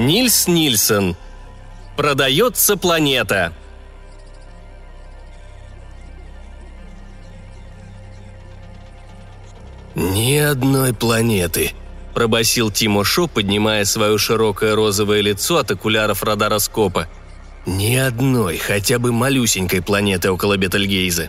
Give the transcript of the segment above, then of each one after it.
Нильс Нильсон. Продается планета. «Ни одной планеты», – пробасил Тимо Шо, поднимая свое широкое розовое лицо от окуляров радароскопа. «Ни одной, хотя бы малюсенькой планеты около Бетельгейза».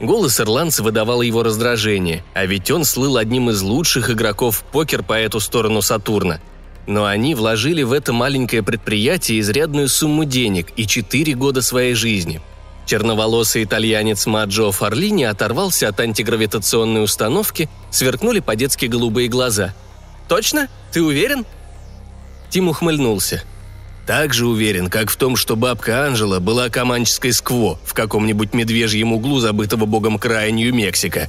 Голос ирландца выдавал его раздражение, а ведь он слыл одним из лучших игроков в покер по эту сторону Сатурна. Но они вложили в это маленькое предприятие изрядную сумму денег и четыре года своей жизни – Черноволосый итальянец Маджо Фарлини оторвался от антигравитационной установки, сверкнули по-детски голубые глаза. «Точно? Ты уверен?» Тим ухмыльнулся. «Так же уверен, как в том, что бабка Анжела была команческой скво в каком-нибудь медвежьем углу забытого богом края Нью-Мексико»,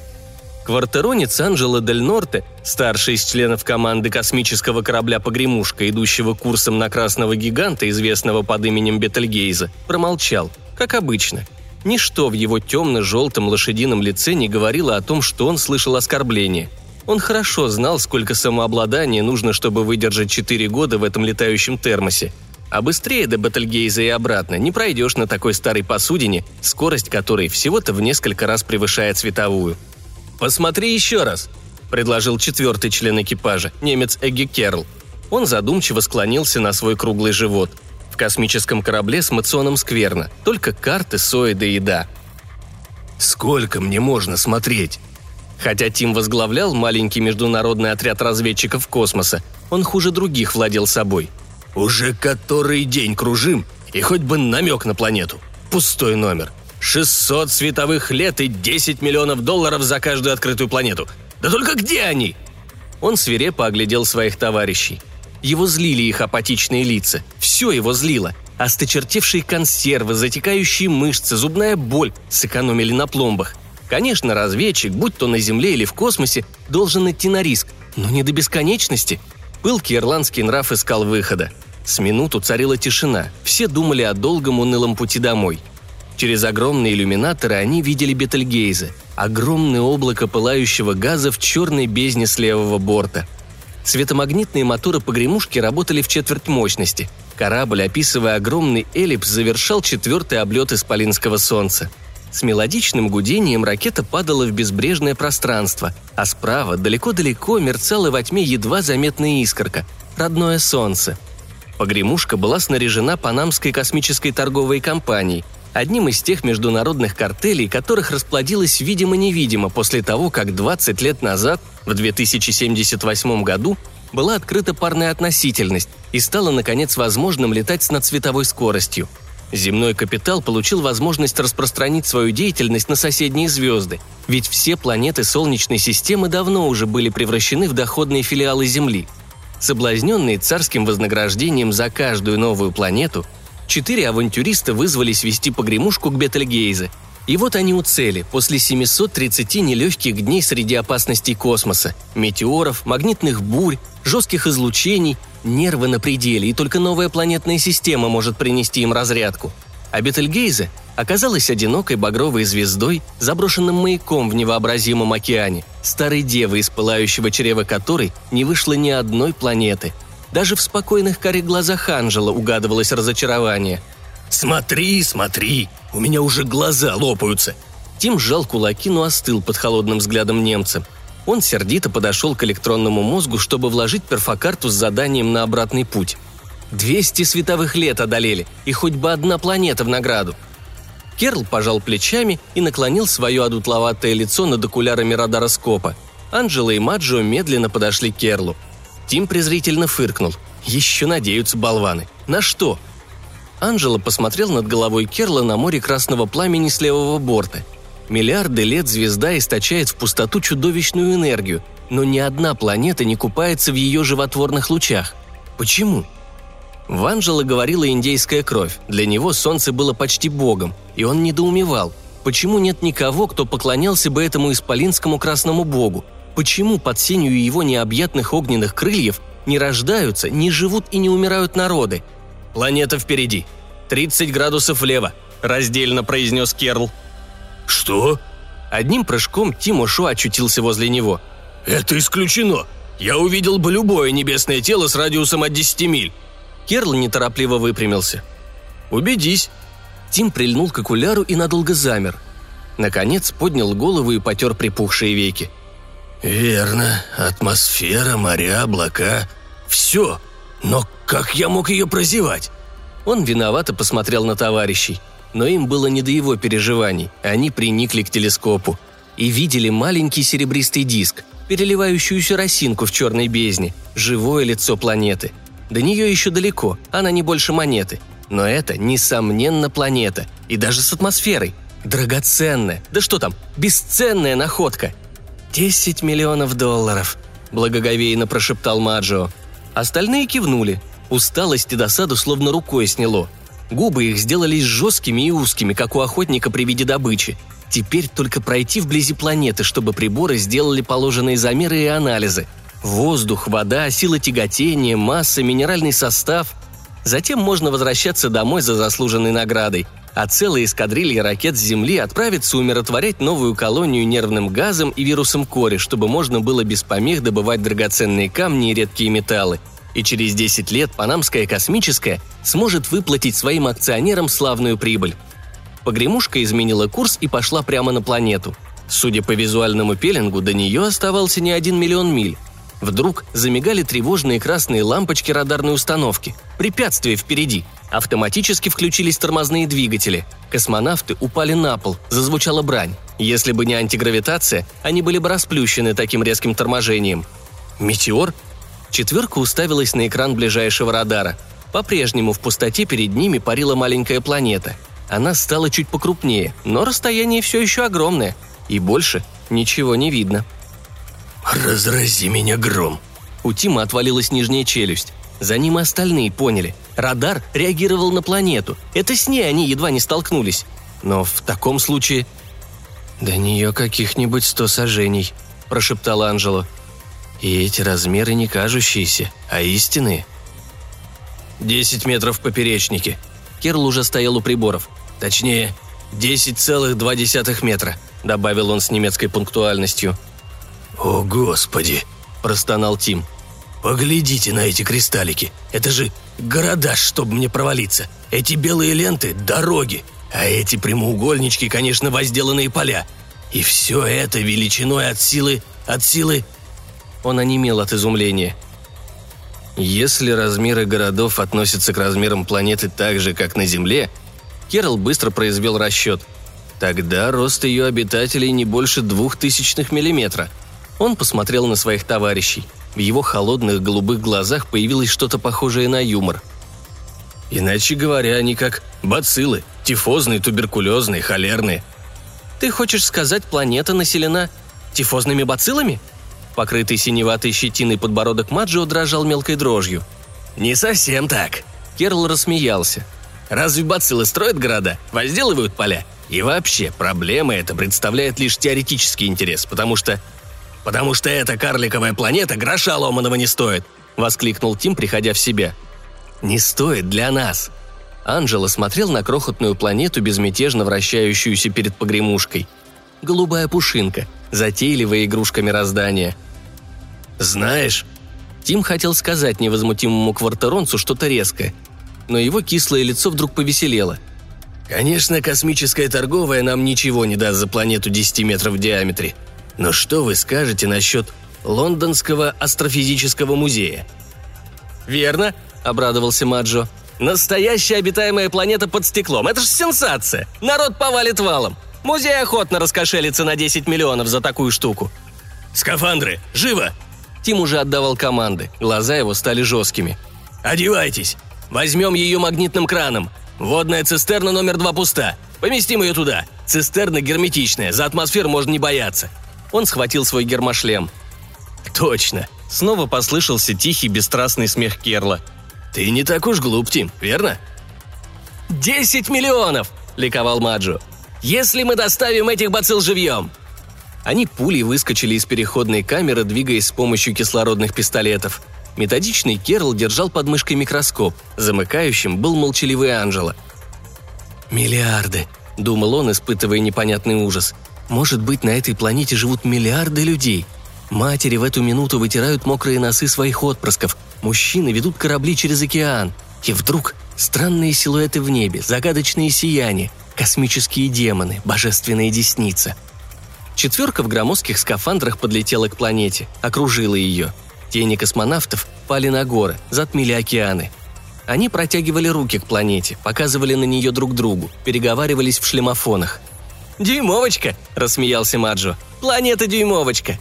Квартеронец Анджело Дель Норте, старший из членов команды космического корабля «Погремушка», идущего курсом на красного гиганта, известного под именем Бетельгейза, промолчал – как обычно. Ничто в его темно-желтом лошадином лице не говорило о том, что он слышал оскорбление. Он хорошо знал, сколько самообладания нужно, чтобы выдержать четыре года в этом летающем термосе. А быстрее до Бетельгейза и обратно не пройдешь на такой старой посудине, скорость которой всего-то в несколько раз превышает световую. «Посмотри еще раз», – предложил четвертый член экипажа, немец Эгги Керл. Он задумчиво склонился на свой круглый живот – в космическом корабле с мационом скверно, только карты, сои да еда. «Сколько мне можно смотреть?» Хотя Тим возглавлял маленький международный отряд разведчиков космоса, он хуже других владел собой. «Уже который день кружим, и хоть бы намек на планету. Пустой номер. 600 световых лет и 10 миллионов долларов за каждую открытую планету. Да только где они?» Он свирепо оглядел своих товарищей. Его злили их апатичные лица. Все его злило. Осточертевшие консервы, затекающие мышцы, зубная боль сэкономили на пломбах. Конечно, разведчик, будь то на Земле или в космосе, должен идти на риск, но не до бесконечности. Пылкий ирландский нрав искал выхода. С минуту царила тишина, все думали о долгом унылом пути домой. Через огромные иллюминаторы они видели Бетельгейзе, огромное облако пылающего газа в черной бездне с левого борта – Светомагнитные моторы погремушки работали в четверть мощности. Корабль, описывая огромный эллипс, завершал четвертый облет Исполинского солнца. С мелодичным гудением ракета падала в безбрежное пространство, а справа, далеко-далеко, мерцала во тьме едва заметная искорка – родное солнце. Погремушка была снаряжена Панамской космической торговой компанией – одним из тех международных картелей, которых расплодилось видимо-невидимо после того, как 20 лет назад, в 2078 году, была открыта парная относительность и стало, наконец, возможным летать с надсветовой скоростью. Земной капитал получил возможность распространить свою деятельность на соседние звезды, ведь все планеты Солнечной системы давно уже были превращены в доходные филиалы Земли. Соблазненные царским вознаграждением за каждую новую планету, четыре авантюриста вызвались вести погремушку к Бетельгейзе. И вот они у цели, после 730 нелегких дней среди опасностей космоса, метеоров, магнитных бурь, жестких излучений, нервы на пределе, и только новая планетная система может принести им разрядку. А Бетельгейзе оказалась одинокой багровой звездой, заброшенным маяком в невообразимом океане, старой девой, из пылающего чрева которой не вышло ни одной планеты – даже в спокойных карих глазах Анжела угадывалось разочарование. «Смотри, смотри! У меня уже глаза лопаются!» Тим сжал кулаки, но остыл под холодным взглядом немца. Он сердито подошел к электронному мозгу, чтобы вложить перфокарту с заданием на обратный путь. «Двести световых лет одолели, и хоть бы одна планета в награду!» Керл пожал плечами и наклонил свое одутловатое лицо над окулярами радароскопа. Анджела и Маджо медленно подошли к Керлу – Тим презрительно фыркнул. Еще надеются болваны. На что? Анжела посмотрел над головой Керла на море красного пламени с левого борта. Миллиарды лет звезда источает в пустоту чудовищную энергию, но ни одна планета не купается в ее животворных лучах. Почему? В Анжела говорила индейская кровь. Для него солнце было почти богом, и он недоумевал, почему нет никого, кто поклонялся бы этому исполинскому красному богу, Почему под сенью его необъятных огненных крыльев не рождаются, не живут и не умирают народы? «Планета впереди. 30 градусов влево», – раздельно произнес Керл. «Что?» Одним прыжком Тимо Шо очутился возле него. «Это исключено!» Я увидел бы любое небесное тело с радиусом от 10 миль». Керл неторопливо выпрямился. «Убедись». Тим прильнул к окуляру и надолго замер. Наконец поднял голову и потер припухшие веки. «Верно. Атмосфера, моря, облака. Все. Но как я мог ее прозевать?» Он виновато посмотрел на товарищей. Но им было не до его переживаний. Они приникли к телескопу и видели маленький серебристый диск, переливающуюся росинку в черной бездне, живое лицо планеты. До нее еще далеко, она не больше монеты. Но это, несомненно, планета. И даже с атмосферой. Драгоценная, да что там, бесценная находка. «Десять миллионов долларов», – благоговейно прошептал Маджо. Остальные кивнули. Усталость и досаду словно рукой сняло. Губы их сделались жесткими и узкими, как у охотника при виде добычи. Теперь только пройти вблизи планеты, чтобы приборы сделали положенные замеры и анализы. Воздух, вода, сила тяготения, масса, минеральный состав. Затем можно возвращаться домой за заслуженной наградой, а целые эскадрильи ракет с Земли отправятся умиротворять новую колонию нервным газом и вирусом кори, чтобы можно было без помех добывать драгоценные камни и редкие металлы. И через 10 лет Панамская космическая сможет выплатить своим акционерам славную прибыль. Погремушка изменила курс и пошла прямо на планету. Судя по визуальному пеленгу, до нее оставался не один миллион миль. Вдруг замигали тревожные красные лампочки радарной установки. Препятствие впереди. Автоматически включились тормозные двигатели. Космонавты упали на пол, зазвучала брань. Если бы не антигравитация, они были бы расплющены таким резким торможением. Метеор? Четверка уставилась на экран ближайшего радара. По-прежнему в пустоте перед ними парила маленькая планета. Она стала чуть покрупнее, но расстояние все еще огромное. И больше ничего не видно. «Разрази меня гром!» У Тима отвалилась нижняя челюсть. За ним и остальные поняли. Радар реагировал на планету. Это с ней они едва не столкнулись. Но в таком случае... «До нее каких-нибудь сто сажений», – прошептала Анжела. «И эти размеры не кажущиеся, а истинные». «Десять метров в поперечнике». Керл уже стоял у приборов. «Точнее, десять целых два десятых метра», – добавил он с немецкой пунктуальностью – «О, Господи!» – простонал Тим. «Поглядите на эти кристаллики. Это же города, чтобы мне провалиться. Эти белые ленты – дороги. А эти прямоугольнички, конечно, возделанные поля. И все это величиной от силы... от силы...» Он онемел от изумления. Если размеры городов относятся к размерам планеты так же, как на Земле, Керл быстро произвел расчет. Тогда рост ее обитателей не больше двух тысячных миллиметра – он посмотрел на своих товарищей. В его холодных голубых глазах появилось что-то похожее на юмор. «Иначе говоря, они как бациллы, тифозные, туберкулезные, холерные». «Ты хочешь сказать, планета населена тифозными бациллами?» Покрытый синеватой щетиной подбородок Маджио дрожал мелкой дрожью. «Не совсем так», Керл рассмеялся. «Разве бациллы строят города, возделывают поля? И вообще, проблема эта представляет лишь теоретический интерес, потому что потому что эта карликовая планета гроша ломаного не стоит!» – воскликнул Тим, приходя в себя. «Не стоит для нас!» Анджело смотрел на крохотную планету, безмятежно вращающуюся перед погремушкой. Голубая пушинка, затейливая игрушка мироздания. «Знаешь...» Тим хотел сказать невозмутимому квартеронцу что-то резкое, но его кислое лицо вдруг повеселело. «Конечно, космическая торговая нам ничего не даст за планету 10 метров в диаметре – но что вы скажете насчет Лондонского астрофизического музея?» «Верно», — обрадовался Маджо. «Настоящая обитаемая планета под стеклом. Это ж сенсация! Народ повалит валом. Музей охотно раскошелится на 10 миллионов за такую штуку». «Скафандры! Живо!» Тим уже отдавал команды. Глаза его стали жесткими. «Одевайтесь! Возьмем ее магнитным краном. Водная цистерна номер два пуста. Поместим ее туда. Цистерна герметичная, за атмосферу можно не бояться. Он схватил свой гермошлем. «Точно!» Снова послышался тихий, бесстрастный смех Керла. «Ты не так уж глуп, Тим, верно?» «Десять миллионов!» – ликовал Маджо. «Если мы доставим этих бацилл живьем!» Они пулей выскочили из переходной камеры, двигаясь с помощью кислородных пистолетов. Методичный Керл держал под мышкой микроскоп. Замыкающим был молчаливый Анжела. «Миллиарды», – думал он, испытывая непонятный ужас. Может быть, на этой планете живут миллиарды людей. Матери в эту минуту вытирают мокрые носы своих отпрысков, мужчины ведут корабли через океан. И вдруг странные силуэты в небе, загадочные сияния, космические демоны, божественные десницы. Четверка в громоздких скафандрах подлетела к планете, окружила ее. Тени космонавтов пали на горы, затмили океаны. Они протягивали руки к планете, показывали на нее друг другу, переговаривались в шлемофонах. «Дюймовочка!» – рассмеялся Маджо. «Планета Дюймовочка!»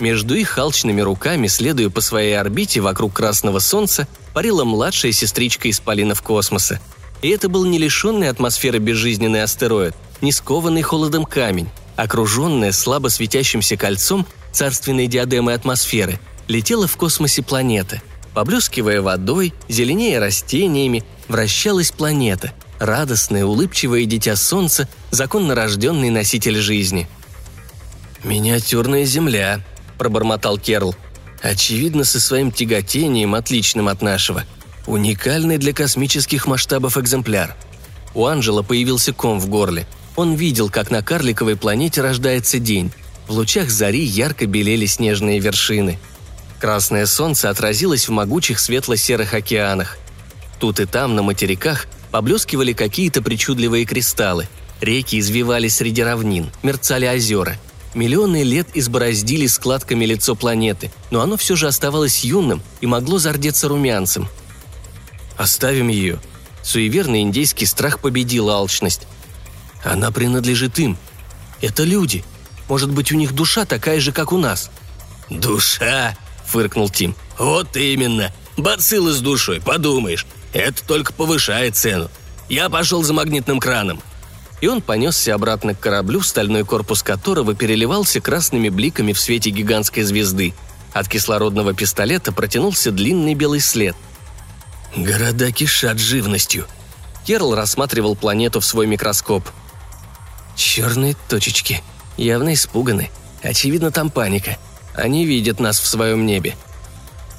Между их халчными руками, следуя по своей орбите вокруг Красного Солнца, парила младшая сестричка из полинов космоса. И это был не лишенный атмосферы безжизненный астероид, не скованный холодом камень, окруженная слабо светящимся кольцом царственной диадемы атмосферы, летела в космосе планета. Поблескивая водой, зеленее растениями, вращалась планета, радостное, улыбчивое дитя Солнца, законно рожденный носитель жизни. «Миниатюрная Земля», пробормотал Керл. «Очевидно, со своим тяготением, отличным от нашего. Уникальный для космических масштабов экземпляр». У Анжела появился ком в горле. Он видел, как на карликовой планете рождается день. В лучах зари ярко белели снежные вершины. Красное солнце отразилось в могучих светло-серых океанах. Тут и там, на материках, поблескивали какие-то причудливые кристаллы. Реки извивались среди равнин, мерцали озера – Миллионы лет избороздили складками лицо планеты, но оно все же оставалось юным и могло зардеться румянцем. «Оставим ее». Суеверный индейский страх победил алчность. «Она принадлежит им. Это люди. Может быть, у них душа такая же, как у нас». «Душа?» – фыркнул Тим. «Вот именно. Бациллы с душой, подумаешь. Это только повышает цену. Я пошел за магнитным краном и он понесся обратно к кораблю, стальной корпус которого переливался красными бликами в свете гигантской звезды. От кислородного пистолета протянулся длинный белый след. «Города кишат живностью», Керл рассматривал планету в свой микроскоп. «Черные точечки. Явно испуганы. Очевидно, там паника. Они видят нас в своем небе».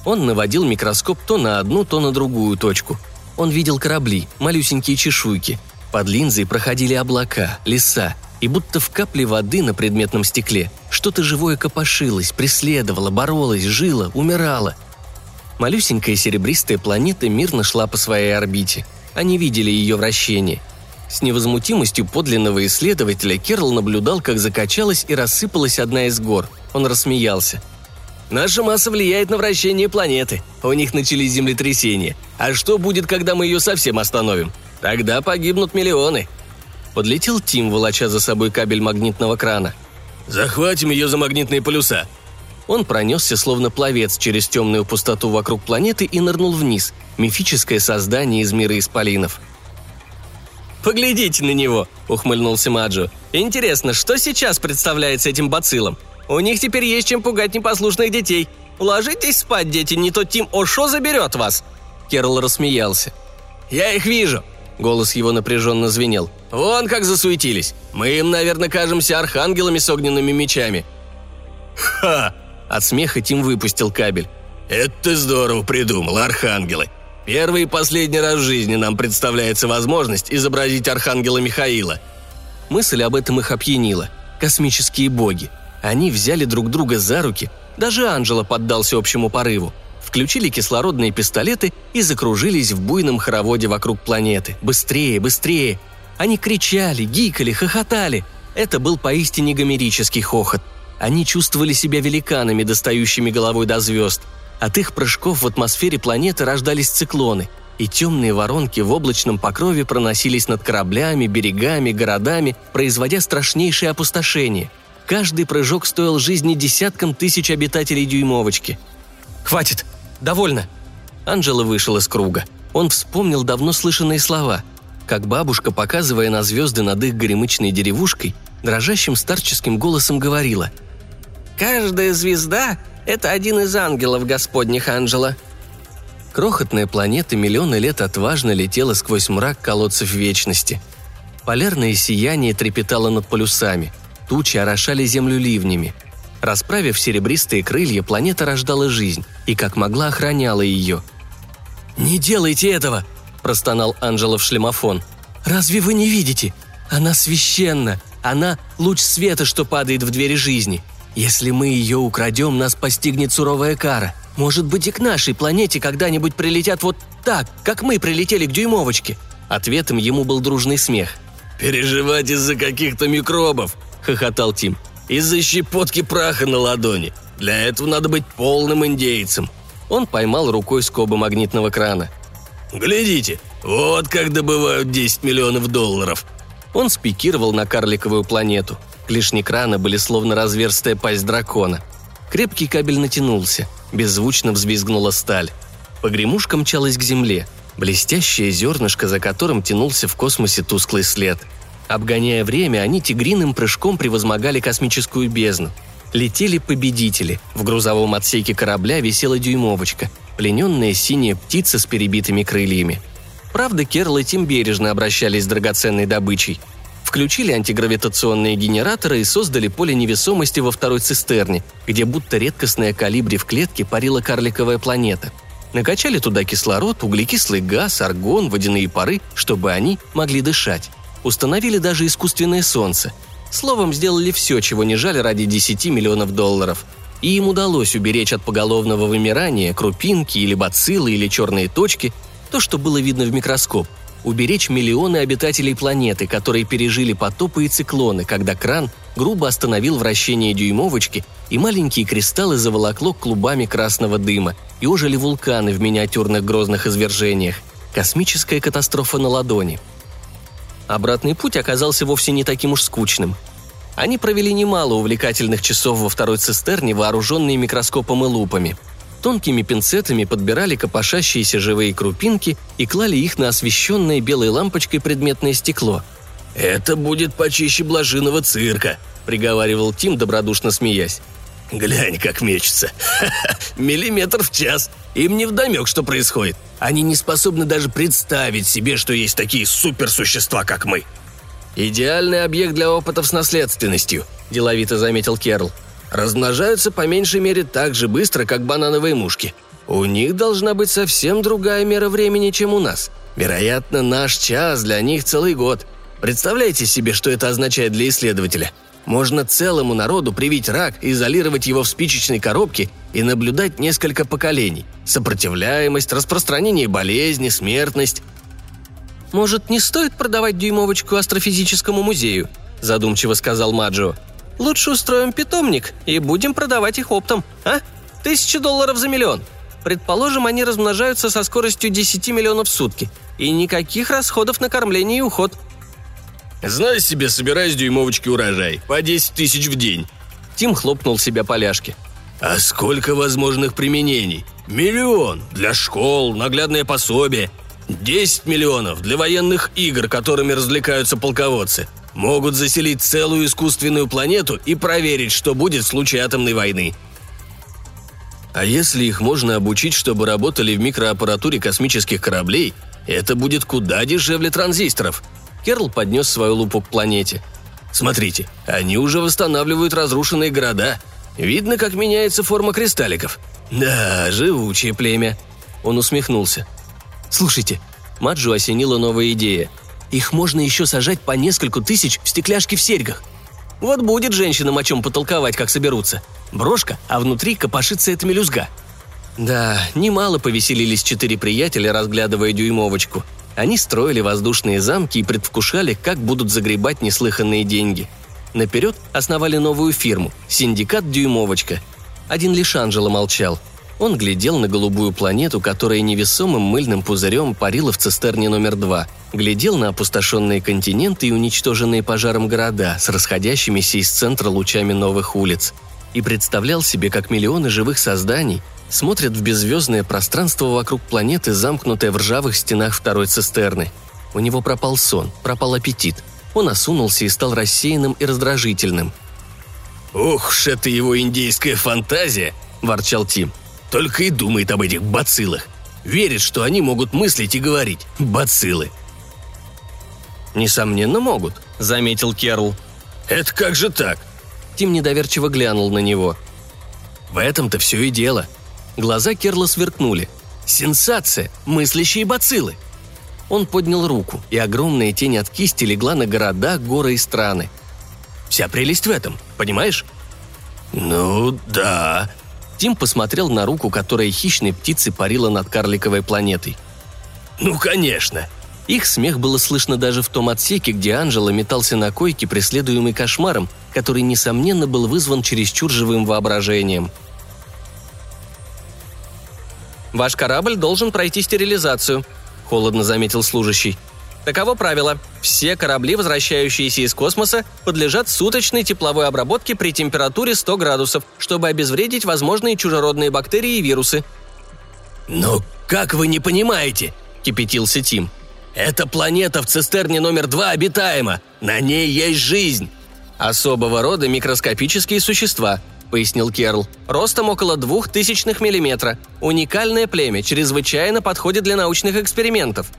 Он наводил микроскоп то на одну, то на другую точку. Он видел корабли, малюсенькие чешуйки – под линзой проходили облака, леса, и будто в капле воды на предметном стекле что-то живое копошилось, преследовало, боролось, жило, умирало. Малюсенькая серебристая планета мирно шла по своей орбите. Они видели ее вращение. С невозмутимостью подлинного исследователя Керл наблюдал, как закачалась и рассыпалась одна из гор. Он рассмеялся. «Наша масса влияет на вращение планеты. У них начались землетрясения. А что будет, когда мы ее совсем остановим? Тогда погибнут миллионы». Подлетел Тим, волоча за собой кабель магнитного крана. «Захватим ее за магнитные полюса!» Он пронесся, словно пловец, через темную пустоту вокруг планеты и нырнул вниз, мифическое создание из мира исполинов. «Поглядите на него!» – ухмыльнулся Маджо. «Интересно, что сейчас представляется этим бациллом? У них теперь есть чем пугать непослушных детей. Ложитесь спать, дети, не то Тим Ошо заберет вас!» Керл рассмеялся. «Я их вижу. Голос его напряженно звенел. «Вон как засуетились! Мы им, наверное, кажемся архангелами с огненными мечами!» «Ха!» От смеха Тим выпустил кабель. «Это ты здорово придумал, архангелы! Первый и последний раз в жизни нам представляется возможность изобразить архангела Михаила!» Мысль об этом их опьянила. Космические боги. Они взяли друг друга за руки. Даже Анжела поддался общему порыву включили кислородные пистолеты и закружились в буйном хороводе вокруг планеты. Быстрее, быстрее! Они кричали, гикали, хохотали. Это был поистине гомерический хохот. Они чувствовали себя великанами, достающими головой до звезд. От их прыжков в атмосфере планеты рождались циклоны, и темные воронки в облачном покрове проносились над кораблями, берегами, городами, производя страшнейшее опустошение. Каждый прыжок стоил жизни десяткам тысяч обитателей дюймовочки. «Хватит!» Довольно!» Анжела вышел из круга. Он вспомнил давно слышанные слова, как бабушка, показывая на звезды над их горемычной деревушкой, дрожащим старческим голосом говорила. «Каждая звезда — это один из ангелов Господних Анжела». Крохотная планета миллионы лет отважно летела сквозь мрак колодцев вечности. Полярное сияние трепетало над полюсами, тучи орошали землю ливнями — Расправив серебристые крылья, планета рождала жизнь и как могла охраняла ее. «Не делайте этого!» – простонал Анджело в шлемофон. «Разве вы не видите? Она священна! Она – луч света, что падает в двери жизни. Если мы ее украдем, нас постигнет суровая кара. Может быть, и к нашей планете когда-нибудь прилетят вот так, как мы прилетели к дюймовочке». Ответом ему был дружный смех. «Переживать из-за каких-то микробов», — хохотал Тим. «Из-за щепотки праха на ладони. Для этого надо быть полным индейцем». Он поймал рукой скобы магнитного крана. «Глядите, вот как добывают 10 миллионов долларов». Он спикировал на карликовую планету. Клешни крана были словно разверстая пасть дракона. Крепкий кабель натянулся. Беззвучно взвизгнула сталь. Погремушка мчалась к земле. Блестящее зернышко, за которым тянулся в космосе тусклый след. Обгоняя время, они тигриным прыжком превозмогали космическую бездну. Летели победители. В грузовом отсеке корабля висела дюймовочка, плененная синяя птица с перебитыми крыльями. Правда, Керл и Тим бережно обращались с драгоценной добычей. Включили антигравитационные генераторы и создали поле невесомости во второй цистерне, где будто редкостная калибри в клетке парила карликовая планета. Накачали туда кислород, углекислый газ, аргон, водяные пары, чтобы они могли дышать. Установили даже искусственное солнце – Словом, сделали все, чего не жали ради 10 миллионов долларов. И им удалось уберечь от поголовного вымирания крупинки или бациллы или черные точки, то, что было видно в микроскоп, уберечь миллионы обитателей планеты, которые пережили потопы и циклоны, когда кран грубо остановил вращение дюймовочки, и маленькие кристаллы заволокло клубами красного дыма, и ожили вулканы в миниатюрных грозных извержениях. Космическая катастрофа на ладони – Обратный путь оказался вовсе не таким уж скучным. Они провели немало увлекательных часов во второй цистерне, вооруженные микроскопом и лупами. Тонкими пинцетами подбирали копошащиеся живые крупинки и клали их на освещенное белой лампочкой предметное стекло. «Это будет почище блажиного цирка», — приговаривал Тим, добродушно смеясь. «Глянь, как мечется. Миллиметр в час. Им не вдомек, что происходит. Они не способны даже представить себе, что есть такие суперсущества, как мы». «Идеальный объект для опытов с наследственностью», – деловито заметил Керл. «Размножаются по меньшей мере так же быстро, как банановые мушки. У них должна быть совсем другая мера времени, чем у нас. Вероятно, наш час для них целый год. Представляете себе, что это означает для исследователя? Можно целому народу привить рак, изолировать его в спичечной коробке и наблюдать несколько поколений. Сопротивляемость, распространение болезни, смертность. «Может, не стоит продавать дюймовочку астрофизическому музею?» – задумчиво сказал Маджо. «Лучше устроим питомник и будем продавать их оптом, а? Тысяча долларов за миллион. Предположим, они размножаются со скоростью 10 миллионов в сутки. И никаких расходов на кормление и уход – Знай себе, собирай с дюймовочки урожай. По 10 тысяч в день». Тим хлопнул себя по ляжке. «А сколько возможных применений? Миллион. Для школ, наглядное пособие. 10 миллионов для военных игр, которыми развлекаются полководцы. Могут заселить целую искусственную планету и проверить, что будет в случае атомной войны. А если их можно обучить, чтобы работали в микроаппаратуре космических кораблей, это будет куда дешевле транзисторов», Керл поднес свою лупу к планете. «Смотрите, они уже восстанавливают разрушенные города. Видно, как меняется форма кристалликов. Да, живучее племя». Он усмехнулся. «Слушайте, Маджу осенила новая идея. Их можно еще сажать по нескольку тысяч в стекляшки в серьгах. Вот будет женщинам о чем потолковать, как соберутся. Брошка, а внутри копошится эта мелюзга». Да, немало повеселились четыре приятеля, разглядывая дюймовочку – они строили воздушные замки и предвкушали, как будут загребать неслыханные деньги. Наперед основали новую фирму – «Синдикат Дюймовочка». Один лишь Анжела молчал. Он глядел на голубую планету, которая невесомым мыльным пузырем парила в цистерне номер два, глядел на опустошенные континенты и уничтоженные пожаром города с расходящимися из центра лучами новых улиц, и представлял себе, как миллионы живых созданий смотрят в беззвездное пространство вокруг планеты, замкнутое в ржавых стенах второй цистерны. У него пропал сон, пропал аппетит. Он осунулся и стал рассеянным и раздражительным. «Ух уж это его индейская фантазия!» – ворчал Тим. «Только и думает об этих бациллах. Верит, что они могут мыслить и говорить. Бациллы!» «Несомненно, могут», – заметил Керл. «Это как же так?» Тим недоверчиво глянул на него. «В этом-то все и дело», Глаза Керла сверкнули. «Сенсация! Мыслящие бациллы!» Он поднял руку, и огромная тень от кисти легла на города, горы и страны. «Вся прелесть в этом, понимаешь?» «Ну, да». Тим посмотрел на руку, которая хищной птицей парила над карликовой планетой. «Ну, конечно!» Их смех было слышно даже в том отсеке, где Анжела метался на койке, преследуемый кошмаром, который, несомненно, был вызван чересчур живым воображением. «Ваш корабль должен пройти стерилизацию», – холодно заметил служащий. Таково правило. Все корабли, возвращающиеся из космоса, подлежат суточной тепловой обработке при температуре 100 градусов, чтобы обезвредить возможные чужеродные бактерии и вирусы. «Но как вы не понимаете?» – кипятился Тим. «Эта планета в цистерне номер два обитаема. На ней есть жизнь». «Особого рода микроскопические существа», – пояснил Керл. «Ростом около двух тысячных миллиметра. Уникальное племя, чрезвычайно подходит для научных экспериментов.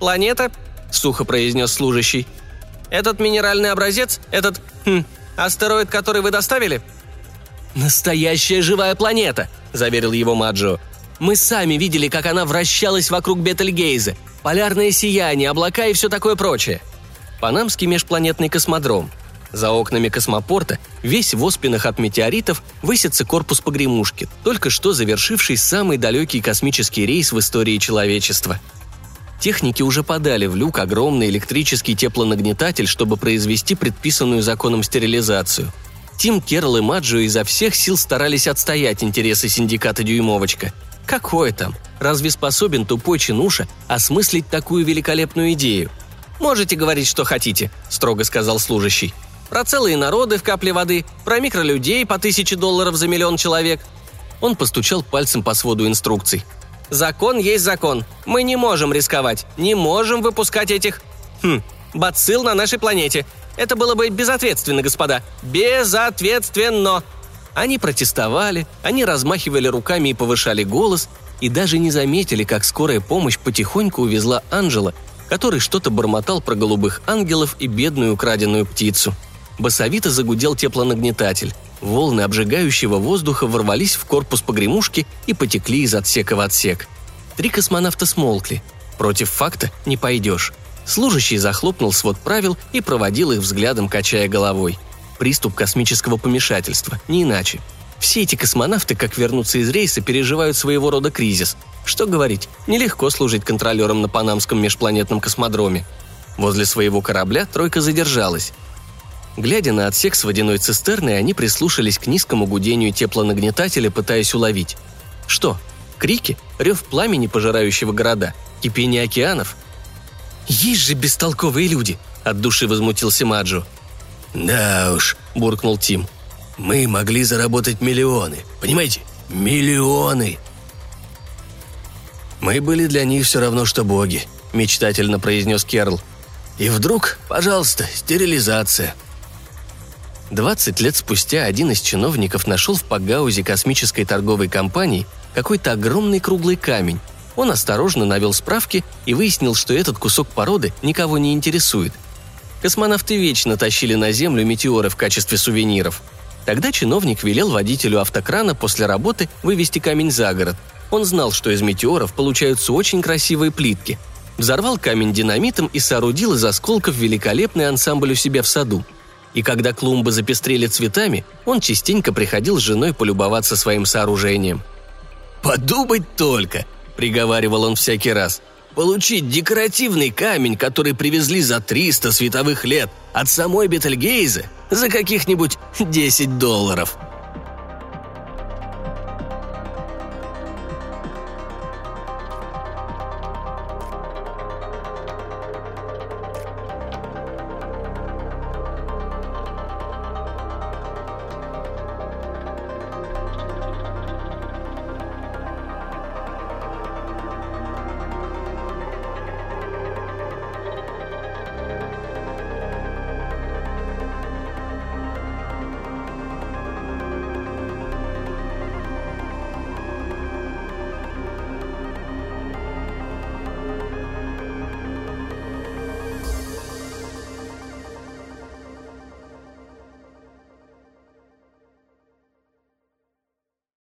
«Планета?» – сухо произнес служащий. «Этот минеральный образец, этот, хм, астероид, который вы доставили?» «Настоящая живая планета», – заверил его Маджо. «Мы сами видели, как она вращалась вокруг Бетельгейза. Полярное сияние, облака и все такое прочее». Панамский межпланетный космодром. За окнами космопорта, весь в оспинах от метеоритов, высится корпус погремушки, только что завершивший самый далекий космический рейс в истории человечества – Техники уже подали в люк огромный электрический теплонагнетатель, чтобы произвести предписанную законом стерилизацию. Тим, Керл и Маджо изо всех сил старались отстоять интересы синдиката «Дюймовочка». Какой там? Разве способен тупой чинуша осмыслить такую великолепную идею? «Можете говорить, что хотите», – строго сказал служащий. «Про целые народы в капле воды, про микролюдей по тысяче долларов за миллион человек». Он постучал пальцем по своду инструкций. Закон есть закон. Мы не можем рисковать. Не можем выпускать этих... Хм, бацилл на нашей планете. Это было бы безответственно, господа. Безответственно. Они протестовали, они размахивали руками и повышали голос, и даже не заметили, как скорая помощь потихоньку увезла Анжела, который что-то бормотал про голубых ангелов и бедную украденную птицу. Басовито загудел теплонагнетатель. Волны обжигающего воздуха ворвались в корпус погремушки и потекли из отсека в отсек. Три космонавта смолкли. Против факта не пойдешь. Служащий захлопнул свод правил и проводил их взглядом, качая головой. Приступ космического помешательства, не иначе. Все эти космонавты, как вернуться из рейса, переживают своего рода кризис. Что говорить, нелегко служить контролером на Панамском межпланетном космодроме. Возле своего корабля тройка задержалась. Глядя на отсек с водяной цистерной, они прислушались к низкому гудению теплонагнетателя, пытаясь уловить. Что? Крики? Рев пламени, пожирающего города? Кипение океанов? «Есть же бестолковые люди!» – от души возмутился Маджо. «Да уж», – буркнул Тим. «Мы могли заработать миллионы. Понимаете? Миллионы!» «Мы были для них все равно, что боги», – мечтательно произнес Керл. «И вдруг, пожалуйста, стерилизация. 20 лет спустя один из чиновников нашел в Пагаузе космической торговой компании какой-то огромный круглый камень. Он осторожно навел справки и выяснил, что этот кусок породы никого не интересует. Космонавты вечно тащили на Землю метеоры в качестве сувениров. Тогда чиновник велел водителю автокрана после работы вывести камень за город. Он знал, что из метеоров получаются очень красивые плитки. Взорвал камень динамитом и соорудил из осколков великолепный ансамбль у себя в саду – и когда клумбы запестрели цветами, он частенько приходил с женой полюбоваться своим сооружением. «Подумать только!» – приговаривал он всякий раз. «Получить декоративный камень, который привезли за 300 световых лет от самой Бетельгейзе, за каких-нибудь 10 долларов!»